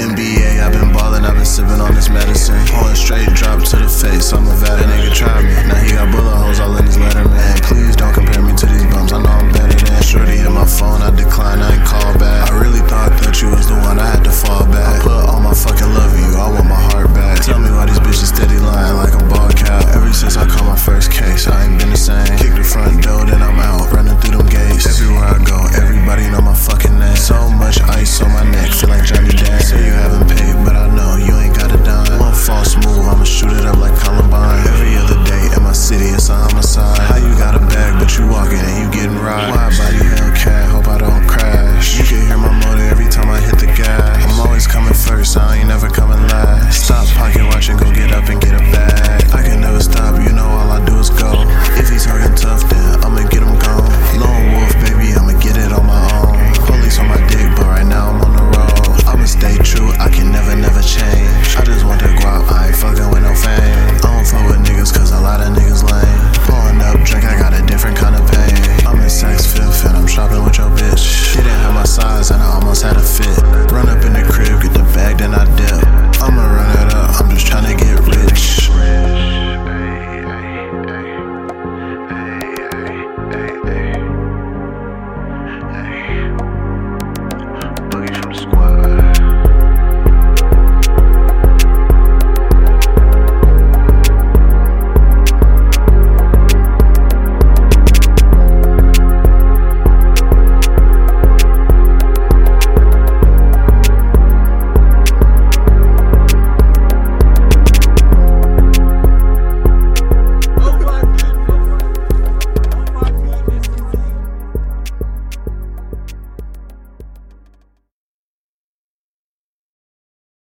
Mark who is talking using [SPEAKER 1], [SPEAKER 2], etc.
[SPEAKER 1] NBA, I've been ballin', I've been sippin' on this medicine. Pouring straight drop to the face, I'm a vet. Nigga try me. Now he got bullet holes all in his letterman. Please don't compare me to these bums, I know I'm better than. Shorty hit my phone, I decline, I ain't call back. I really thought that you was the one, I had to fall back. I put all my fucking love in you, I want my heart back. Tell me why these bitches steady lying like a ball cap. Ever since I caught my first case, I ain't been the same. My body. I almost had a fit. Running